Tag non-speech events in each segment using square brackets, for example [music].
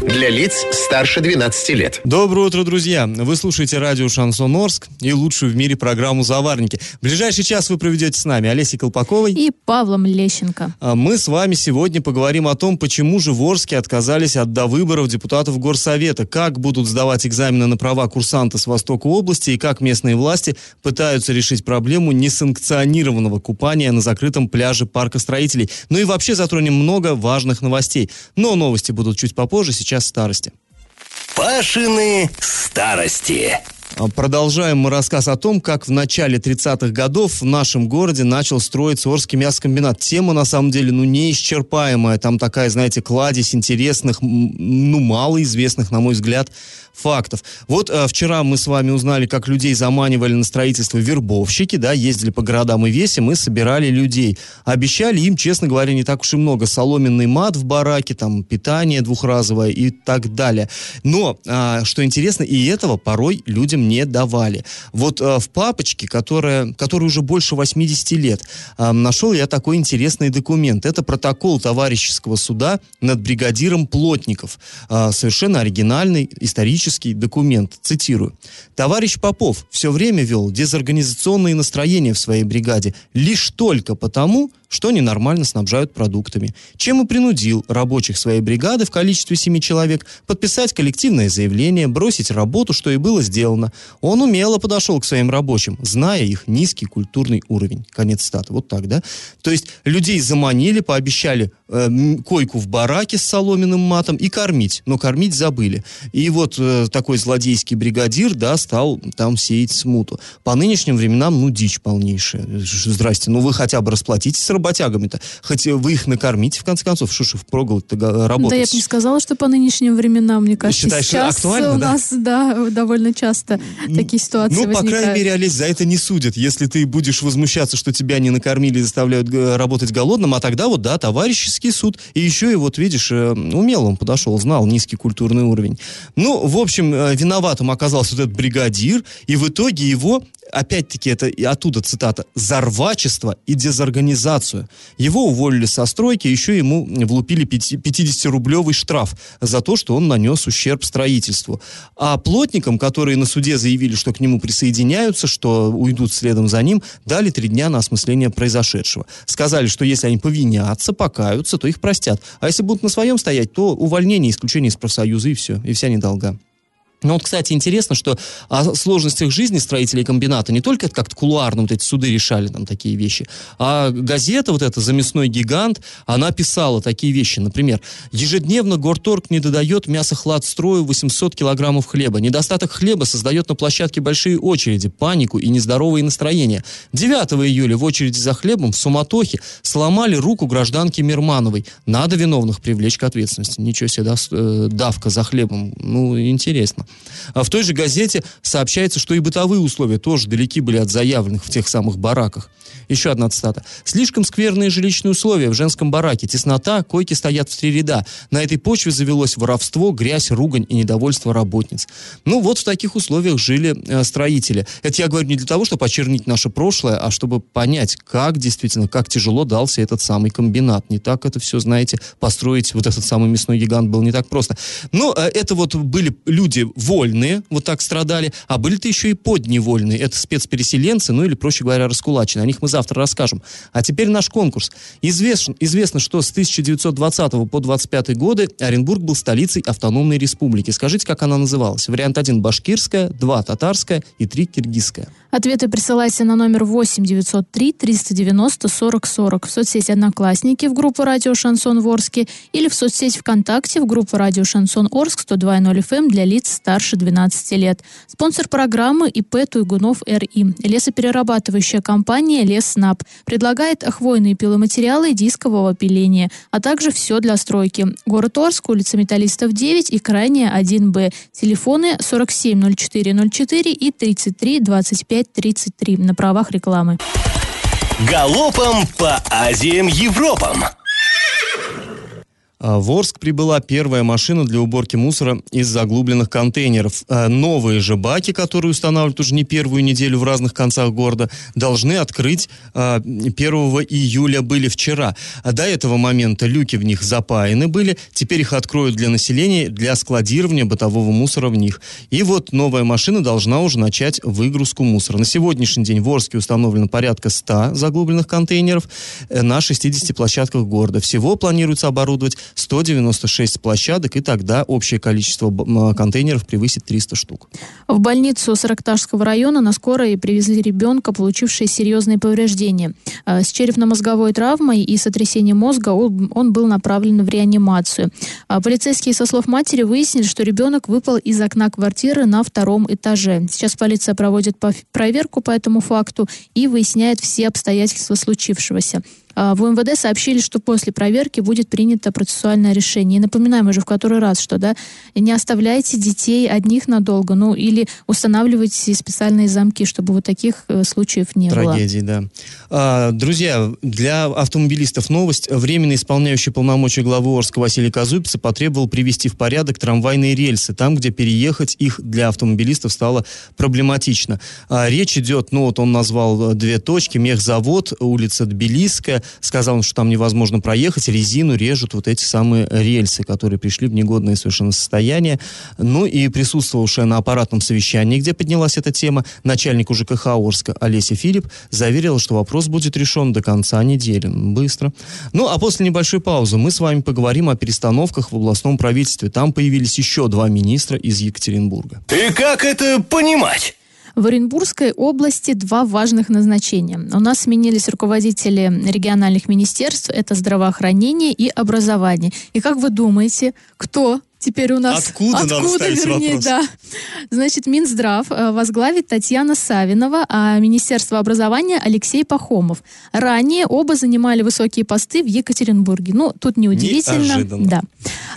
Для лиц старше 12 лет. Доброе утро, друзья! Вы слушаете радио «Шансон Орск» и лучшую в мире программу «Заварники». В ближайший час вы проведете с нами Олесей Колпаковой и Павлом Лещенко. А мы с вами сегодня поговорим о том, почему же в Орске отказались от довыборов депутатов Горсовета, как будут сдавать экзамены на права курсанта с Востока области и как местные власти пытаются решить проблему несанкционированного купания на закрытом пляже парка строителей. Ну и вообще затронем много важных новостей. Но новости будут чуть попозже, сейчас сейчас старости. Пашины старости. А, продолжаем мы рассказ о том, как в начале 30-х годов в нашем городе начал строиться Орский мясокомбинат. Тема, на самом деле, ну, неисчерпаемая. Там такая, знаете, кладезь интересных, ну, малоизвестных, на мой взгляд, фактов. Вот э, вчера мы с вами узнали, как людей заманивали на строительство вербовщики, да, ездили по городам и весе, мы собирали людей. Обещали им, честно говоря, не так уж и много. Соломенный мат в бараке, там, питание двухразовое и так далее. Но, э, что интересно, и этого порой людям не давали. Вот э, в папочке, которая, которой уже больше 80 лет, э, нашел я такой интересный документ. Это протокол товарищеского суда над бригадиром Плотников. Э, совершенно оригинальный, исторический документ, цитирую. «Товарищ Попов все время вел дезорганизационные настроения в своей бригаде лишь только потому, что ненормально снабжают продуктами, чем и принудил рабочих своей бригады в количестве семи человек подписать коллективное заявление, бросить работу, что и было сделано. Он умело подошел к своим рабочим, зная их низкий культурный уровень. Конец стата. Вот так, да? То есть людей заманили, пообещали э, койку в бараке с соломенным матом и кормить, но кормить забыли. И вот э, такой злодейский бригадир, да, стал там сеять смуту. По нынешним временам, ну, дичь полнейшая. Здрасте, ну вы хотя бы расплатитесь с работягами-то? Хоть вы их накормите, в конце концов, что ж впроголодь-то работать? Да я бы не сказала, что по нынешним временам, мне кажется, Считаешь, сейчас актуально, у да? нас, да, довольно часто такие ситуации Ну, по крайней мере, Олесь, за это не судят. Если ты будешь возмущаться, что тебя не накормили и заставляют работать голодным, а тогда вот, да, товарищеский суд. И еще и вот, видишь, э, умело он подошел, знал низкий культурный уровень. Ну, в общем, э, виноватым оказался вот этот бригадир, и в итоге его опять-таки, это и оттуда цитата, «зарвачество и дезорганизацию». Его уволили со стройки, еще ему влупили 50-рублевый штраф за то, что он нанес ущерб строительству. А плотникам, которые на суде заявили, что к нему присоединяются, что уйдут следом за ним, дали три дня на осмысление произошедшего. Сказали, что если они повинятся, покаются, то их простят. А если будут на своем стоять, то увольнение, исключение из профсоюза и все, и вся недолга. Ну вот, кстати, интересно, что о сложностях жизни строителей комбината не только как-то кулуарно вот эти суды решали там такие вещи, а газета вот эта «Замесной гигант», она писала такие вещи. Например, ежедневно Горторг не додает мясохладстрою 800 килограммов хлеба. Недостаток хлеба создает на площадке большие очереди, панику и нездоровые настроения. 9 июля в очереди за хлебом в суматохе сломали руку гражданки Мирмановой. Надо виновных привлечь к ответственности. Ничего себе, да, э, давка за хлебом. Ну, интересно. А в той же газете сообщается, что и бытовые условия тоже далеки были от заявленных в тех самых бараках. Еще одна цитата. «Слишком скверные жилищные условия в женском бараке. Теснота, койки стоят в три ряда. На этой почве завелось воровство, грязь, ругань и недовольство работниц». Ну, вот в таких условиях жили э, строители. Это я говорю не для того, чтобы очернить наше прошлое, а чтобы понять, как действительно, как тяжело дался этот самый комбинат. Не так это все, знаете, построить вот этот самый мясной гигант было не так просто. Но э, это вот были люди вольные, вот так страдали, а были-то еще и подневольные. Это спецпереселенцы, ну или, проще говоря, раскулачены. О них мы завтра расскажем. А теперь наш конкурс. Известно, известно, что с 1920 по 25 годы Оренбург был столицей автономной республики. Скажите, как она называлась? Вариант 1 – башкирская, 2 – татарская и 3 – киргизская. Ответы присылайте на номер 8 903 390 40 40 в соцсети «Одноклассники» в группу «Радио Шансон Ворске» или в соцсеть ВКонтакте в группу «Радио Шансон Орск» 102.0 FM эм для лиц старше 12 лет. Спонсор программы ИП Туйгунов РИ. Лесоперерабатывающая компания «Леснаб» предлагает хвойные пиломатериалы дискового пиления, а также все для стройки. Город Орск, улица Металлистов 9 и крайняя 1Б. Телефоны 470404 и 33 25 33 на правах рекламы. Галопом по Азиям Европам! А, в Орск прибыла первая машина для уборки мусора из заглубленных контейнеров. А, новые же баки, которые устанавливают уже не первую неделю в разных концах города, должны открыть 1 а, июля были вчера. А до этого момента люки в них запаяны были, теперь их откроют для населения для складирования бытового мусора в них. И вот новая машина должна уже начать выгрузку мусора. На сегодняшний день в Орске установлено порядка 100 заглубленных контейнеров э, на 60 площадках города. Всего планируется оборудовать 196 площадок, и тогда общее количество контейнеров превысит 300 штук. В больницу Саракташского района на скорой привезли ребенка, получивший серьезные повреждения. А, с черепно-мозговой травмой и сотрясением мозга он был направлен в реанимацию. А, полицейские, со слов матери, выяснили, что ребенок выпал из окна квартиры на втором этаже. Сейчас полиция проводит проверку по этому факту и выясняет все обстоятельства случившегося. А, в МВД сообщили, что после проверки будет принято процессуальное решение. И напоминаем уже в который раз, что да, не оставляйте детей одних надолго, ну или устанавливайте специальные замки, чтобы вот таких э, случаев не Трагедии, было. Трагедии, да. А, друзья, для автомобилистов новость. Временно исполняющий полномочия главы Орска Василий Казупица потребовал привести в порядок трамвайные рельсы, там, где переехать их для автомобилистов стало проблематично. А, речь идет, ну вот он назвал э, две точки, мехзавод, улица Тбилисская, сказал, что там невозможно проехать, резину режут вот эти самые рельсы, которые пришли в негодное совершенно состояние. Ну и присутствовавшая на аппаратном совещании, где поднялась эта тема, начальник УЖКХ Орска Олеся Филипп заверила, что вопрос будет решен до конца недели. Быстро. Ну, а после небольшой паузы мы с вами поговорим о перестановках в областном правительстве. Там появились еще два министра из Екатеринбурга. И как это понимать? В Оренбургской области два важных назначения. У нас сменились руководители региональных министерств, это здравоохранение и образование. И как вы думаете, кто теперь у нас... Откуда, Откуда надо вернее, вопрос? да. Значит, Минздрав э, возглавит Татьяна Савинова, а Министерство образования Алексей Пахомов. Ранее оба занимали высокие посты в Екатеринбурге. Ну, тут неудивительно. Неожиданно. Да.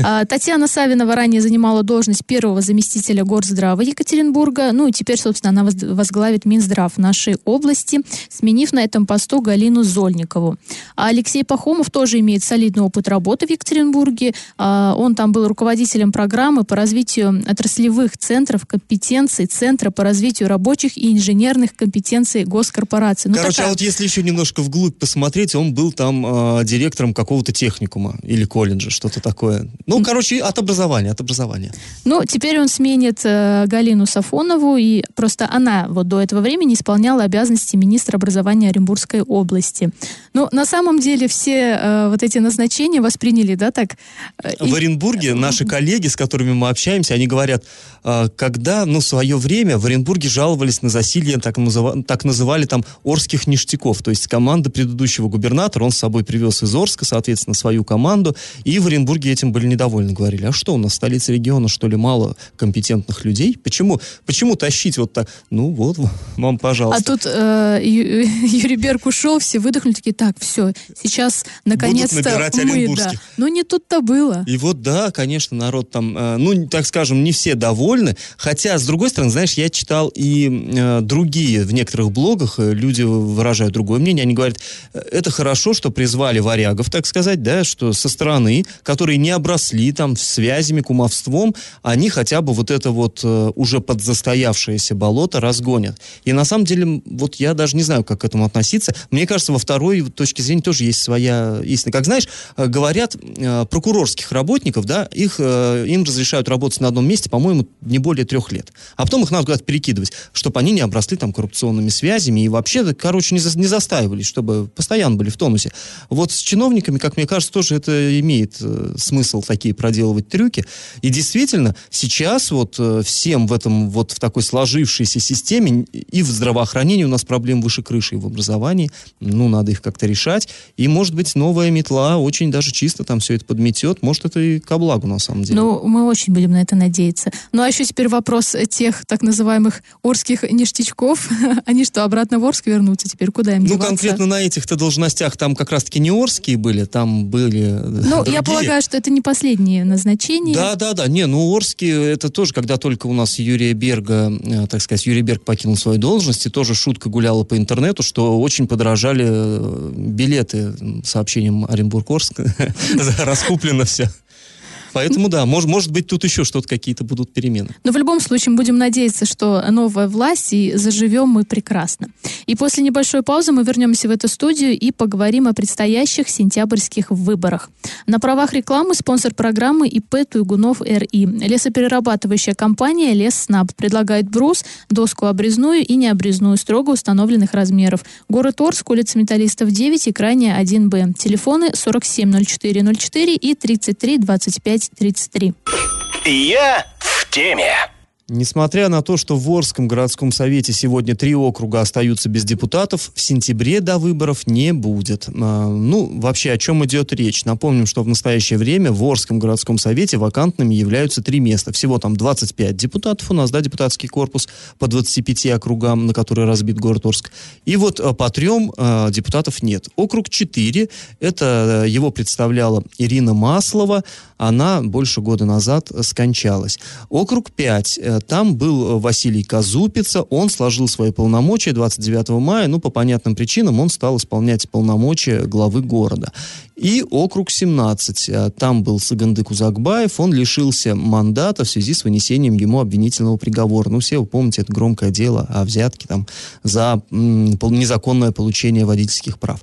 А, Татьяна Савинова ранее занимала должность первого заместителя горздрава Екатеринбурга. Ну, и теперь, собственно, она возглавит Минздрав нашей области, сменив на этом посту Галину Зольникову. А Алексей Пахомов тоже имеет солидный опыт работы в Екатеринбурге. А, он там был руководителем руководителем программы по развитию отраслевых центров компетенций Центра по развитию рабочих и инженерных компетенций госкорпорации. Ну, Короче, такая... а вот если еще немножко вглубь посмотреть, он был там э, директором какого-то техникума или колледжа, что-то такое. Ну, короче, от образования, от образования. Ну, теперь он сменит э, Галину Сафонову, и просто она вот до этого времени исполняла обязанности министра образования Оренбургской области. Ну, на самом деле все э, вот эти назначения восприняли, да, так? Э, в Оренбурге наши коллеги коллеги, с которыми мы общаемся, они говорят, а, когда, ну, в свое время в Оренбурге жаловались на засилье, так, называ, так называли там орских ништяков, то есть команда предыдущего губернатора, он с собой привез из Орска, соответственно, свою команду, и в Оренбурге этим были недовольны, говорили, а что, у нас столица региона, что ли, мало компетентных людей? Почему, почему тащить вот так? Ну, вот, [laughs] вам, пожалуйста. А тут э, [laughs] Юрий Берг ушел, все выдохнули, такие, так, все, сейчас, наконец-то мы, да. Но не тут-то было. И вот, да, конечно, народ народ там, э, ну, так скажем, не все довольны. Хотя, с другой стороны, знаешь, я читал и э, другие в некоторых блогах, э, люди выражают другое мнение, они говорят, это хорошо, что призвали варягов, так сказать, да, что со стороны, которые не обросли там связями, кумовством, они хотя бы вот это вот уже подзастоявшееся болото разгонят. И на самом деле, вот я даже не знаю, как к этому относиться. Мне кажется, во второй точке зрения тоже есть своя истина. Как знаешь, говорят, прокурорских работников, да, их Э, им разрешают работать на одном месте, по-моему, не более трех лет. А потом их надо куда-то перекидывать, чтобы они не обросли там коррупционными связями и вообще, короче, не, за, не застаивались, чтобы постоянно были в тонусе. Вот с чиновниками, как мне кажется, тоже это имеет э, смысл такие проделывать трюки. И действительно, сейчас вот э, всем в этом, вот в такой сложившейся системе и в здравоохранении у нас проблем выше крыши, и в образовании, ну, надо их как-то решать. И, может быть, новая метла очень даже чисто там все это подметет. Может, это и ко благу, на самом деле деле. Ну, мы очень будем на это надеяться. Ну, а еще теперь вопрос тех так называемых орских ништячков. [laughs] Они что, обратно в Орск вернутся теперь? Куда им Ну, конкретно на этих-то должностях там как раз-таки не орские были, там были Ну, другие. я полагаю, что это не последние назначения. Да, да, да. Не, ну Орске это тоже, когда только у нас Юрия Берга, э, так сказать, Юрий Берг покинул свою должность, и тоже шутка гуляла по интернету, что очень подорожали э, билеты сообщением Оренбург-Орск. [laughs] Раскуплено все. Поэтому да, может, может быть, тут еще что-то какие-то будут перемены. Но в любом случае будем надеяться, что новая власть и заживем мы прекрасно. И после небольшой паузы мы вернемся в эту студию и поговорим о предстоящих сентябрьских выборах. На правах рекламы спонсор программы ИП Туйгунов РИ. Лесоперерабатывающая компания Лесснаб предлагает брус, доску обрезную и необрезную строго установленных размеров. Город Орск, улица Металлистов 9 и крайняя 1Б. Телефоны 470404 и 3325 33. Я в теме. Несмотря на то, что в Орском городском совете сегодня три округа остаются без депутатов, в сентябре до выборов не будет. А, ну, вообще, о чем идет речь? Напомним, что в настоящее время в Орском городском совете вакантными являются три места. Всего там 25 депутатов у нас, да, депутатский корпус по 25 округам, на которые разбит город Орск. И вот а, по трем а, депутатов нет. Округ 4, это его представляла Ирина Маслова, она больше года назад скончалась. Округ 5, э, там был Василий Казупица, он сложил свои полномочия 29 мая, ну, по понятным причинам он стал исполнять полномочия главы города. И округ 17. Э, там был Сагандык Узакбаев. Он лишился мандата в связи с вынесением ему обвинительного приговора. Ну, все вы помните, это громкое дело о взятке там за незаконное получение водительских прав.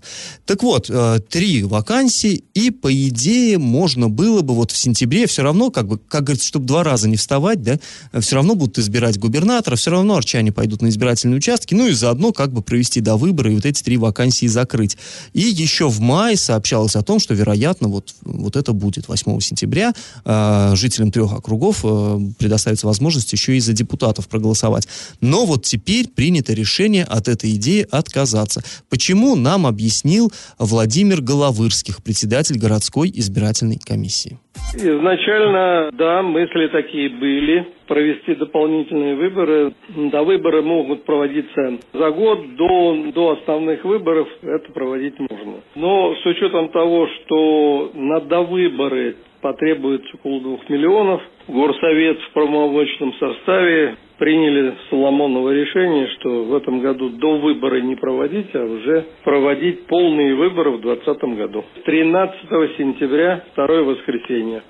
Так вот, э, три вакансии, и, по идее, можно было бы вот в сентябре все равно, как бы, как говорится, чтобы два раза не вставать, да, все равно будут избирать губернатора, все равно арчане пойдут на избирательные участки, ну и заодно как бы провести до выбора и вот эти три вакансии закрыть. И еще в мае сообщалось о том, что, вероятно, вот, вот это будет 8 сентября. Э, жителям трех округов э, предоставится возможность еще и за депутатов проголосовать. Но вот теперь принято решение от этой идеи отказаться. Почему, нам объяснил Владимир Головырских, председатель городской избирательной комиссии. Изначально, да, мысли такие были, провести дополнительные выборы. До выборы могут проводиться за год, до, до основных выборов это проводить можно. Но с учетом того, что на довыборы потребуется около двух миллионов, Горсовет в правомочном составе приняли Соломоново решение, что в этом году до выбора не проводить, а уже проводить полные выборы в 2020 году. 13 сентября, второе воскресенье.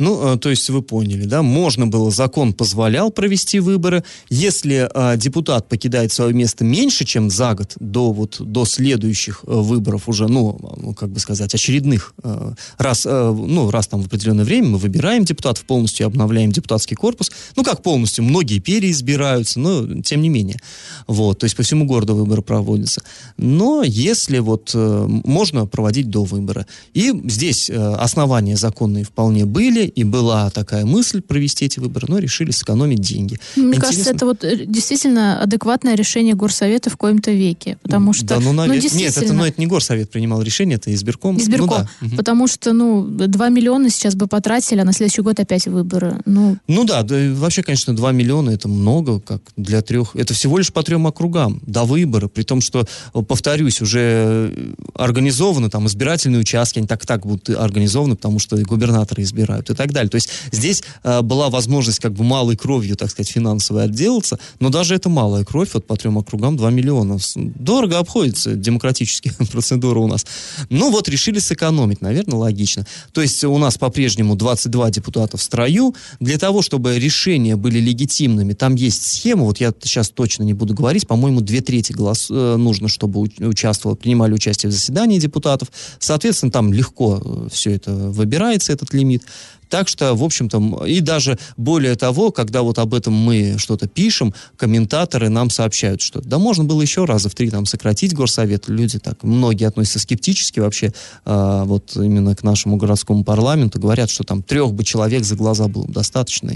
Ну, э, то есть вы поняли, да, можно было, закон позволял провести выборы. Если э, депутат покидает свое место меньше, чем за год до вот до следующих э, выборов уже, ну, ну как бы сказать, очередных э, раз, э, ну раз там в определенное время мы выбираем депутатов полностью, обновляем депутатский корпус. Ну как полностью, многие переизбираются, но тем не менее, вот, то есть по всему городу выборы проводятся. Но если вот э, можно проводить до выбора, и здесь э, основания законные вполне были и была такая мысль провести эти выборы, но решили сэкономить деньги. Мне Интересно... кажется, это вот э, действительно адекватное решение горсовета в коем-то веке, потому что... Да, ну, навер... ну действительно... Нет, это, ну, это не горсовет принимал решение, это избирком. Избирком, ну, да. потому что, ну, 2 миллиона сейчас бы потратили, а на следующий год опять выборы. Ну, ну да, да, вообще, конечно, 2 миллиона это много, как для трех. Это всего лишь по трем округам до выбора, при том, что, повторюсь, уже организованы там избирательные участки, они так так будут организованы, потому что губернаторы избирают. Это так далее. То есть здесь э, была возможность как бы малой кровью, так сказать, финансово отделаться, но даже это малая кровь, вот по трем округам 2 миллиона. Дорого обходится демократические [laughs] процедуры у нас. Ну вот решили сэкономить, наверное, логично. То есть у нас по-прежнему 22 депутата в строю. Для того, чтобы решения были легитимными, там есть схема, вот я сейчас точно не буду говорить, по-моему, две трети голос э, нужно, чтобы участвовал, принимали участие в заседании депутатов. Соответственно, там легко э, все это выбирается, этот лимит. Так что, в общем-то, и даже более того, когда вот об этом мы что-то пишем, комментаторы нам сообщают, что да, можно было еще раза в три там сократить горсовет. Люди так, многие относятся скептически вообще э, вот именно к нашему городскому парламенту, говорят, что там трех бы человек за глаза было достаточно.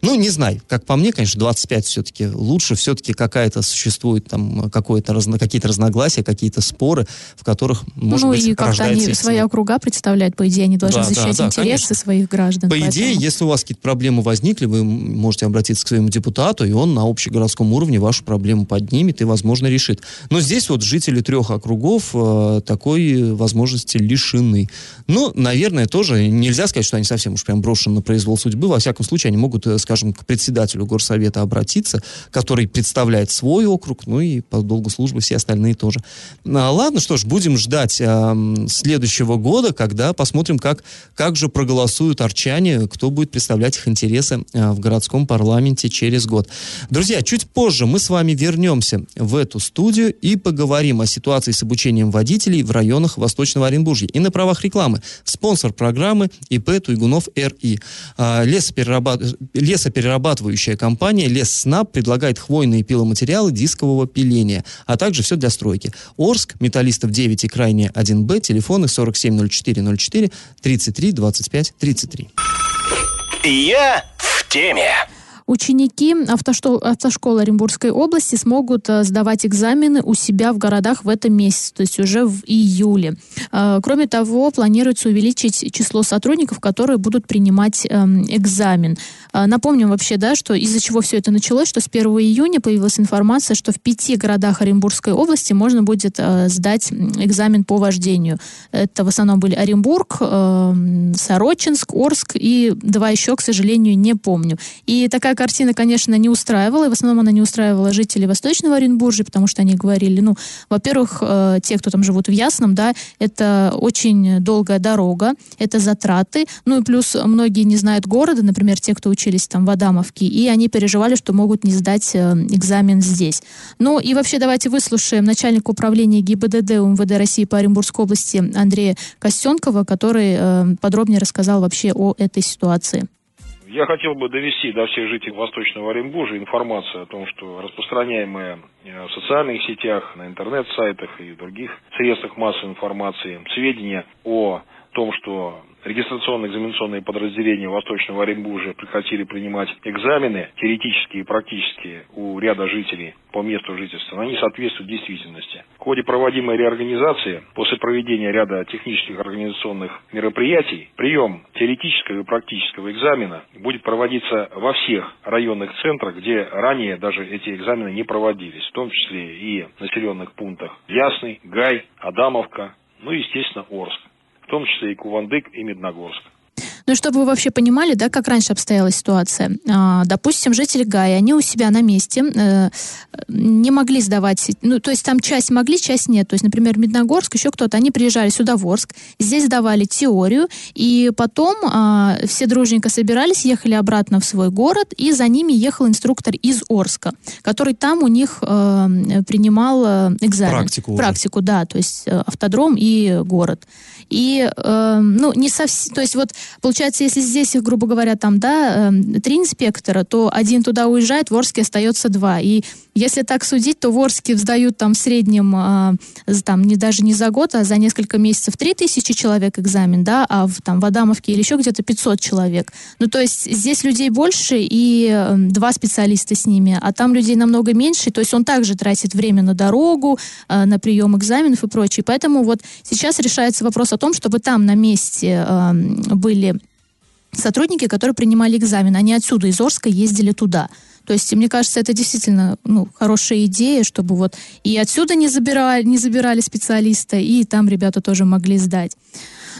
Ну, не знаю, как по мне, конечно, 25 все-таки лучше, все-таки какая-то существует там какое-то разно, какие-то разногласия, какие-то споры, в которых, может ну, быть, и как-то они свои округа представляют, по идее, они должны да, защищать да, да, интересы конечно. своих граждан граждан. По идее, поэтому... если у вас какие-то проблемы возникли, вы можете обратиться к своему депутату, и он на общегородском уровне вашу проблему поднимет и, возможно, решит. Но здесь вот жители трех округов э, такой возможности лишены. Ну, наверное, тоже нельзя сказать, что они совсем уж прям брошены на произвол судьбы. Во всяком случае, они могут, э, скажем, к председателю горсовета обратиться, который представляет свой округ, ну и по долгу службы все остальные тоже. А, ладно, что ж, будем ждать э, следующего года, когда посмотрим, как, как же проголосуют арчане, кто будет представлять их интересы э, в городском парламенте через год. Друзья, чуть позже мы с вами вернемся в эту студию и поговорим о ситуации с обучением водителей в районах Восточного Оренбуржья. И на правах рекламы спонсор программы ИП Туйгунов РИ. А, лесоперерабат... Лесоперерабатывающая компания Лесснаб предлагает хвойные пиломатериалы дискового пиления, а также все для стройки. Орск, Металлистов 9 и крайне 1Б, телефоны 470404 33 25 33. Я в теме. Ученики автошкол, автошколы Оренбургской области смогут э, сдавать экзамены у себя в городах в этом месяце, то есть уже в июле. Э, кроме того, планируется увеличить число сотрудников, которые будут принимать эм, экзамен. Э, напомним вообще, да, что из-за чего все это началось, что с 1 июня появилась информация, что в пяти городах Оренбургской области можно будет сдать экзамен по вождению. Это в основном были Оренбург, эм, Сорочинск, Орск и два еще, к сожалению, не помню. И такая такая картина, конечно, не устраивала, и в основном она не устраивала жителей Восточного Оренбуржья, потому что они говорили, ну, во-первых, э, те, кто там живут в Ясном, да, это очень долгая дорога, это затраты, ну и плюс многие не знают города, например, те, кто учились там в Адамовке, и они переживали, что могут не сдать э, экзамен здесь. Ну и вообще давайте выслушаем начальника управления ГИБДД УМВД России по Оренбургской области Андрея Костенкова, который э, подробнее рассказал вообще о этой ситуации. Я хотел бы довести до всех жителей Восточного Оренбуржья информацию о том, что распространяемая э, в социальных сетях, на интернет-сайтах и других средствах массовой информации сведения о том, что регистрационно-экзаменационные подразделения Восточного Оренбуржья прекратили принимать экзамены, теоретические и практические, у ряда жителей по месту жительства, они соответствуют действительности. В ходе проводимой реорганизации, после проведения ряда технических организационных мероприятий, прием теоретического и практического экзамена будет проводиться во всех районных центрах, где ранее даже эти экзамены не проводились, в том числе и в населенных пунктах Ясный, Гай, Адамовка, ну и, естественно, Орск в том числе и Кувандык, и Медногорск. Ну и чтобы вы вообще понимали, да, как раньше обстояла ситуация. А, допустим, жители Гая, они у себя на месте э, не могли сдавать, ну, то есть там часть могли, часть нет. То есть, например, Медногорск, еще кто-то, они приезжали сюда, в Орск, здесь сдавали теорию, и потом э, все дружненько собирались, ехали обратно в свой город, и за ними ехал инструктор из Орска, который там у них э, принимал э, экзамен. Практику. Практику, уже. да, то есть автодром и город. И, ну, не совсем, то есть вот, получается, если здесь грубо говоря, там, да, э, три инспектора, то один туда уезжает, в Орске остается два. И если так судить, то в Орске сдают там в среднем, э, там, не, даже не за год, а за несколько месяцев 3000 человек экзамен, да, а в, там, в Адамовке или еще где-то 500 человек. Ну, то есть здесь людей больше и э, два специалиста с ними, а там людей намного меньше, то есть он также тратит время на дорогу, э, на прием экзаменов и прочее. Поэтому вот сейчас решается вопрос о том, чтобы там на месте э, были сотрудники, которые принимали экзамен. Они отсюда, из Орска, ездили туда. То есть, мне кажется, это действительно ну, хорошая идея, чтобы вот и отсюда не забирали, не забирали специалиста, и там ребята тоже могли сдать.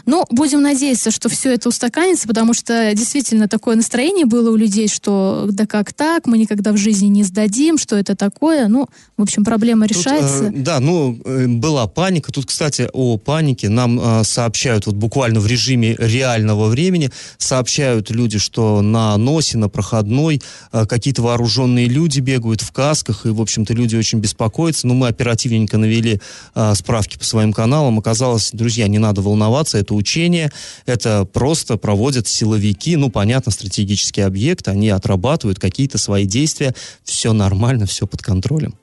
Ну, будем надеяться, что все это устаканится, потому что действительно такое настроение было у людей, что да как так, мы никогда в жизни не сдадим, что это такое. Ну, в общем, проблема решается. Тут, э, да, ну, э, была паника. Тут, кстати, о панике нам э, сообщают вот буквально в режиме реального времени, сообщают люди, что на носе, на проходной э, какие-то вооруженные люди бегают в касках, и, в общем-то, люди очень беспокоятся. Но мы оперативненько навели э, справки по своим каналам. Оказалось, друзья, не надо волноваться, это учение, это просто проводят силовики, ну, понятно, стратегический объект, они отрабатывают какие-то свои действия, все нормально, все под контролем.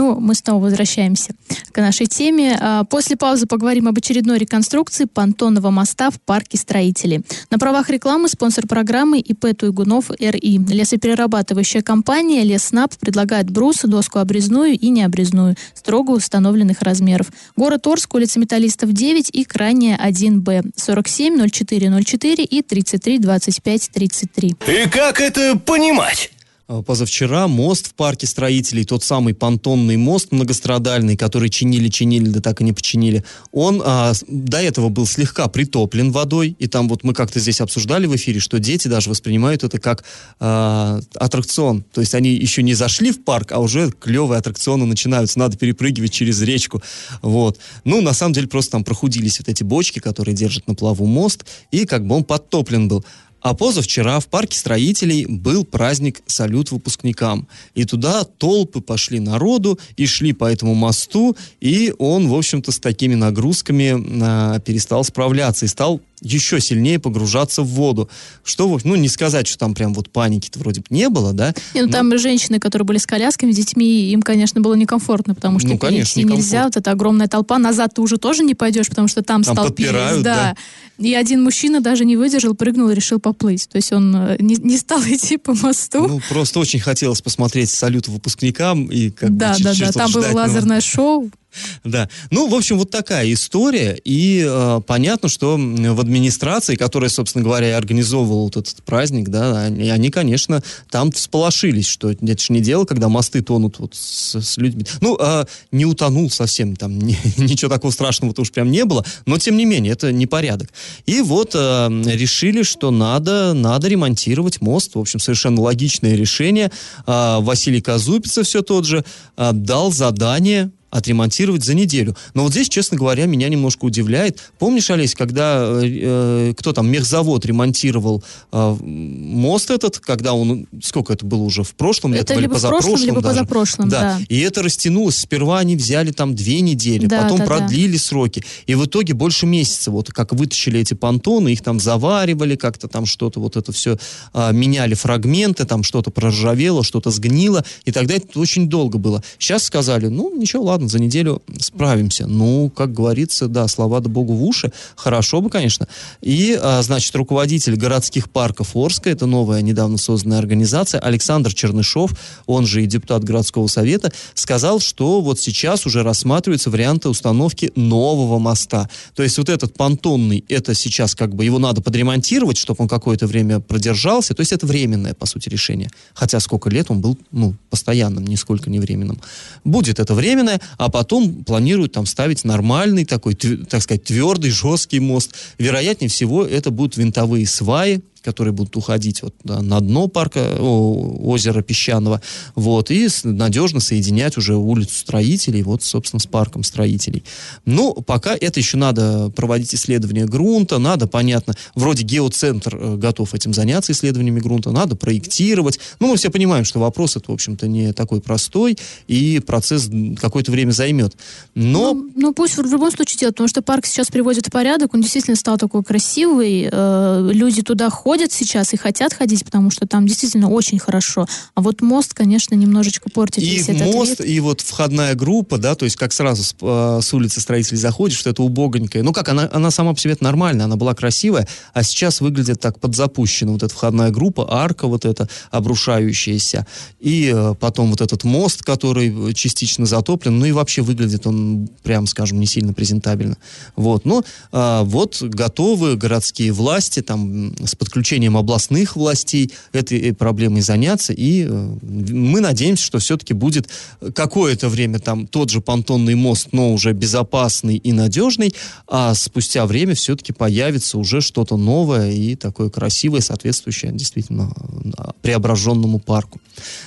Ну, мы снова возвращаемся к нашей теме. А, после паузы поговорим об очередной реконструкции понтонного моста в парке строителей. На правах рекламы спонсор программы ИП Туйгунов РИ. Лесоперерабатывающая компания Леснаб предлагает брус, доску обрезную и необрезную, строго установленных размеров. Город Орск, улица Металлистов 9 и крайняя 1Б. 47 04 04 и 33 25 33. И как это понимать? А, позавчера мост в парке строителей, тот самый понтонный мост многострадальный, который чинили-чинили, да так и не починили, он а, до этого был слегка притоплен водой, и там вот мы как-то здесь обсуждали в эфире, что дети даже воспринимают это как а, аттракцион. То есть они еще не зашли в парк, а уже клевые аттракционы начинаются, надо перепрыгивать через речку. Вот. Ну, на самом деле, просто там прохудились вот эти бочки, которые держат на плаву мост, и как бы он подтоплен был. А позавчера в парке строителей был праздник «Салют выпускникам». И туда толпы пошли народу и шли по этому мосту, и он, в общем-то, с такими нагрузками а, перестал справляться и стал еще сильнее погружаться в воду. Что, ну, не сказать, что там прям вот паники-то вроде бы не было, да? Не, ну, Но... там женщины, которые были с колясками, детьми, им, конечно, было некомфортно, потому что ну, конечно, нельзя, вот эта огромная толпа, назад ты уже тоже не пойдешь, потому что там, там столпились. Да. да. И один мужчина даже не выдержал, прыгнул и решил поплыть. То есть он э, не, не стал [laughs] идти по мосту. Ну, просто очень хотелось посмотреть салют выпускникам и как да, бы да, да, там было лазерное шоу. [laughs] Да. Ну, в общем, вот такая история. И э, понятно, что в администрации, которая, собственно говоря, и организовывала вот этот праздник, да, они, они конечно, там всполошились, что это же не дело, когда мосты тонут вот с, с людьми. Ну, э, не утонул совсем, там [laughs] не, ничего такого страшного-то уж прям не было, но, тем не менее, это непорядок. И вот э, решили, что надо, надо ремонтировать мост. В общем, совершенно логичное решение. Э, Василий Казупица все тот же э, дал задание отремонтировать за неделю. Но вот здесь, честно говоря, меня немножко удивляет. Помнишь, Олесь, когда э, кто там, мехзавод ремонтировал э, мост этот, когда он, сколько это было уже, в прошлом это либо в прошлом, либо даже. позапрошлом, да. да. И это растянулось. Сперва они взяли там две недели, да, потом да, продлили да. сроки. И в итоге больше месяца, вот как вытащили эти понтоны, их там заваривали, как-то там что-то, вот это все э, меняли фрагменты, там что-то проржавело, что-то сгнило, и тогда это очень долго было. Сейчас сказали, ну, ничего, ладно, ладно, за неделю справимся. Ну, как говорится, да, слова да богу в уши. Хорошо бы, конечно. И, а, значит, руководитель городских парков Орска, это новая недавно созданная организация, Александр Чернышов, он же и депутат городского совета, сказал, что вот сейчас уже рассматриваются варианты установки нового моста. То есть вот этот понтонный, это сейчас как бы его надо подремонтировать, чтобы он какое-то время продержался. То есть это временное, по сути, решение. Хотя сколько лет он был, ну, постоянным, нисколько не временным. Будет это временное, а потом планируют там ставить нормальный такой, так сказать, твердый, жесткий мост. Вероятнее всего, это будут винтовые сваи, которые будут уходить вот, на дно парка о, озера Песчаного, вот, и надежно соединять уже улицу строителей, вот, собственно, с парком строителей. Но пока это еще надо проводить исследования грунта, надо, понятно, вроде геоцентр э, готов этим заняться исследованиями грунта, надо проектировать. Ну, мы все понимаем, что вопрос это, в общем-то, не такой простой, и процесс какое-то время займет. Но... Ну, ну, пусть в любом случае делают, потому что парк сейчас приводит в порядок, он действительно стал такой красивый, э, люди туда ходят, ходят сейчас и хотят ходить, потому что там действительно очень хорошо. А вот мост, конечно, немножечко портит и весь этот мост, вид. и вот входная группа, да, то есть как сразу с, э, с улицы строителей заходишь, что это убогонькая. Ну как, она, она сама по себе нормальная, она была красивая, а сейчас выглядит так подзапущена. Вот эта входная группа, арка вот эта обрушающаяся, и э, потом вот этот мост, который частично затоплен, ну и вообще выглядит он, прям скажем, не сильно презентабельно. Вот, но э, вот готовы городские власти там с подключением подключением областных властей этой э, проблемой заняться. И э, мы надеемся, что все-таки будет какое-то время там тот же понтонный мост, но уже безопасный и надежный, а спустя время все-таки появится уже что-то новое и такое красивое, соответствующее действительно э, преображенному парку.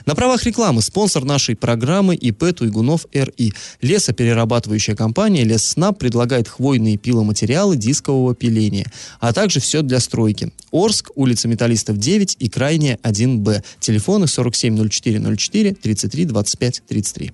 На правах рекламы спонсор нашей программы ИП Туйгунов РИ. Лесоперерабатывающая компания Лесснаб предлагает хвойные пиломатериалы дискового пиления, а также все для стройки. Орск Орск, улица Металлистов 9 и крайняя 1Б. Телефоны 470404 33 25 33.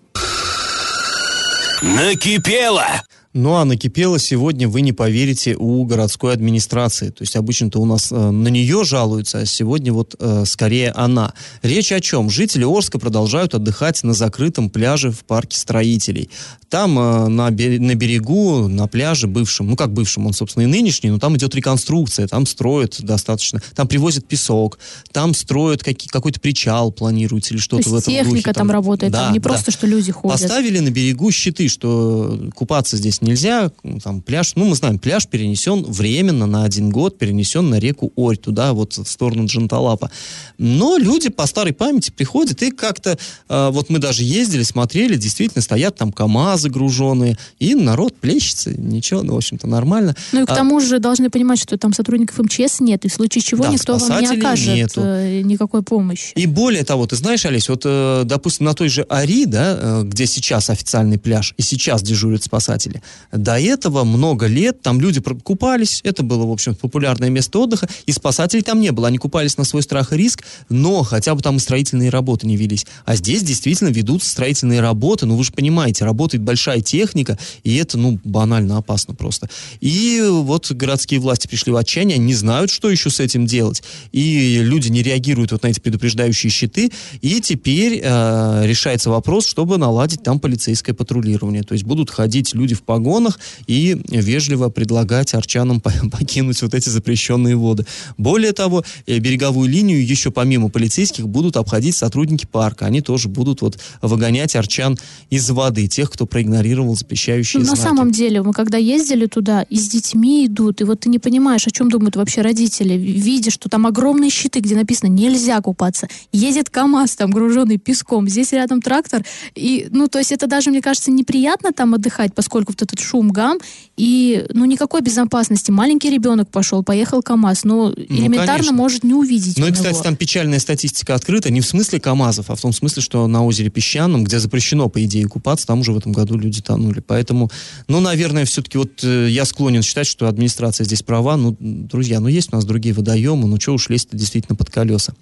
Накипело! Ну, а накипело сегодня, вы не поверите, у городской администрации. То есть обычно-то у нас э, на нее жалуются, а сегодня вот э, скорее она. Речь о чем? Жители Орска продолжают отдыхать на закрытом пляже в парке строителей. Там э, на, на берегу, на пляже бывшем, ну как бывшем, он, собственно, и нынешний, но там идет реконструкция, там строят достаточно, там привозят песок, там строят какие, какой-то причал планируется или что-то в этом техника духе. там, там работает, да, там не да. просто, что люди ходят. Поставили на берегу щиты, что купаться здесь здесь нельзя, там пляж, ну мы знаем, пляж перенесен временно на один год, перенесен на реку Орь, туда вот в сторону Джанталапа. Но люди по старой памяти приходят и как-то, э, вот мы даже ездили, смотрели, действительно стоят там КАМАЗы груженные, и народ плещется, ничего, ну в общем-то нормально. Ну и к а тому а, же должны понимать, что там сотрудников МЧС нет, и в случае чего да, никто вам не окажет нету. Э, никакой помощи. И более того, ты знаешь, Олесь, вот, э, допустим, на той же Ари, да, э, где сейчас официальный пляж, и сейчас дежурят спасатели, до этого много лет там люди купались, это было, в общем, популярное место отдыха, и спасателей там не было. Они купались на свой страх и риск, но хотя бы там и строительные работы не велись. А здесь действительно ведутся строительные работы, ну вы же понимаете, работает большая техника, и это, ну, банально опасно просто. И вот городские власти пришли в отчаяние, не знают, что еще с этим делать. И люди не реагируют вот на эти предупреждающие щиты, и теперь э, решается вопрос, чтобы наладить там полицейское патрулирование. То есть будут ходить люди в погонах и вежливо предлагать арчанам [laughs] покинуть вот эти запрещенные воды. Более того, э, береговую линию еще помимо полицейских будут обходить сотрудники парка. Они тоже будут вот выгонять арчан из воды, тех, кто проигнорировал запрещающие ну, знаки. На самом деле, мы когда ездили туда, и с детьми идут, и вот ты не понимаешь, о чем думают вообще родители, видя, что там огромные щиты, где написано «нельзя купаться», едет КАМАЗ там груженный песком, здесь рядом трактор, и, ну, то есть это даже, мне кажется, неприятно там отдыхать, поскольку вот этот шум, гам, и, ну, никакой безопасности. Маленький ребенок пошел, поехал КАМАЗ, но ну, элементарно может не увидеть Ну и, кстати, там печальная статистика открыта, не в смысле КАМАЗов, а в том смысле, что на озере Песчаном, где запрещено, по идее, купаться, там уже в этом году люди тонули. Поэтому, ну, наверное, все-таки вот э, я склонен считать, что администрация здесь права. Ну, друзья, ну, есть у нас другие водоемы, ну, что уж лезть действительно под колеса.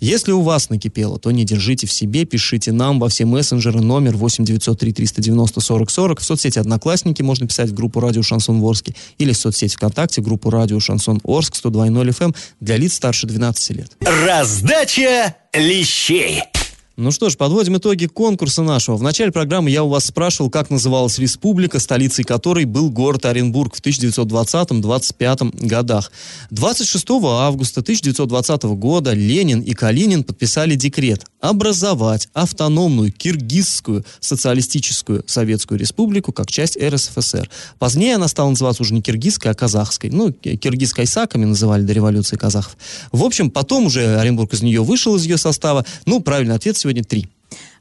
Если у вас накипело, то не держите в себе, пишите нам во все мессенджеры номер 8 903 390 40 40. В соцсети «Одноклассники» можно писать в группу «Радио Шансон Ворске» или в соцсети ВКонтакте группу «Радио Шансон Орск» 102.0 FM для лиц старше 12 лет. Раздача лещей. Ну что ж, подводим итоги конкурса нашего. В начале программы я у вас спрашивал, как называлась республика, столицей которой был город Оренбург в 1920-25 годах. 26 августа 1920 года Ленин и Калинин подписали декрет образовать автономную киргизскую социалистическую советскую республику как часть РСФСР. Позднее она стала называться уже не киргизской, а казахской. Ну, киргизской саками называли до революции казахов. В общем, потом уже Оренбург из нее вышел, из ее состава. Ну, правильный ответ сегодня три.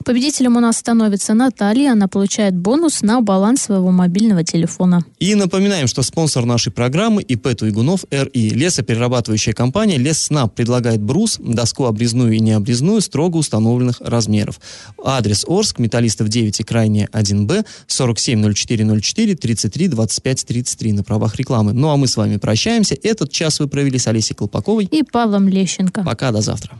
Победителем у нас становится Наталья. Она получает бонус на баланс своего мобильного телефона. И напоминаем, что спонсор нашей программы ИП Туйгунов РИ. Лесоперерабатывающая компания Лесснаб предлагает брус, доску обрезную и необрезную строго установленных размеров. Адрес Орск, Металлистов 9 и крайне 1Б, 470404 33 25 33 на правах рекламы. Ну а мы с вами прощаемся. Этот час вы провели с Олесей Колпаковой и Павлом Лещенко. Пока, до завтра.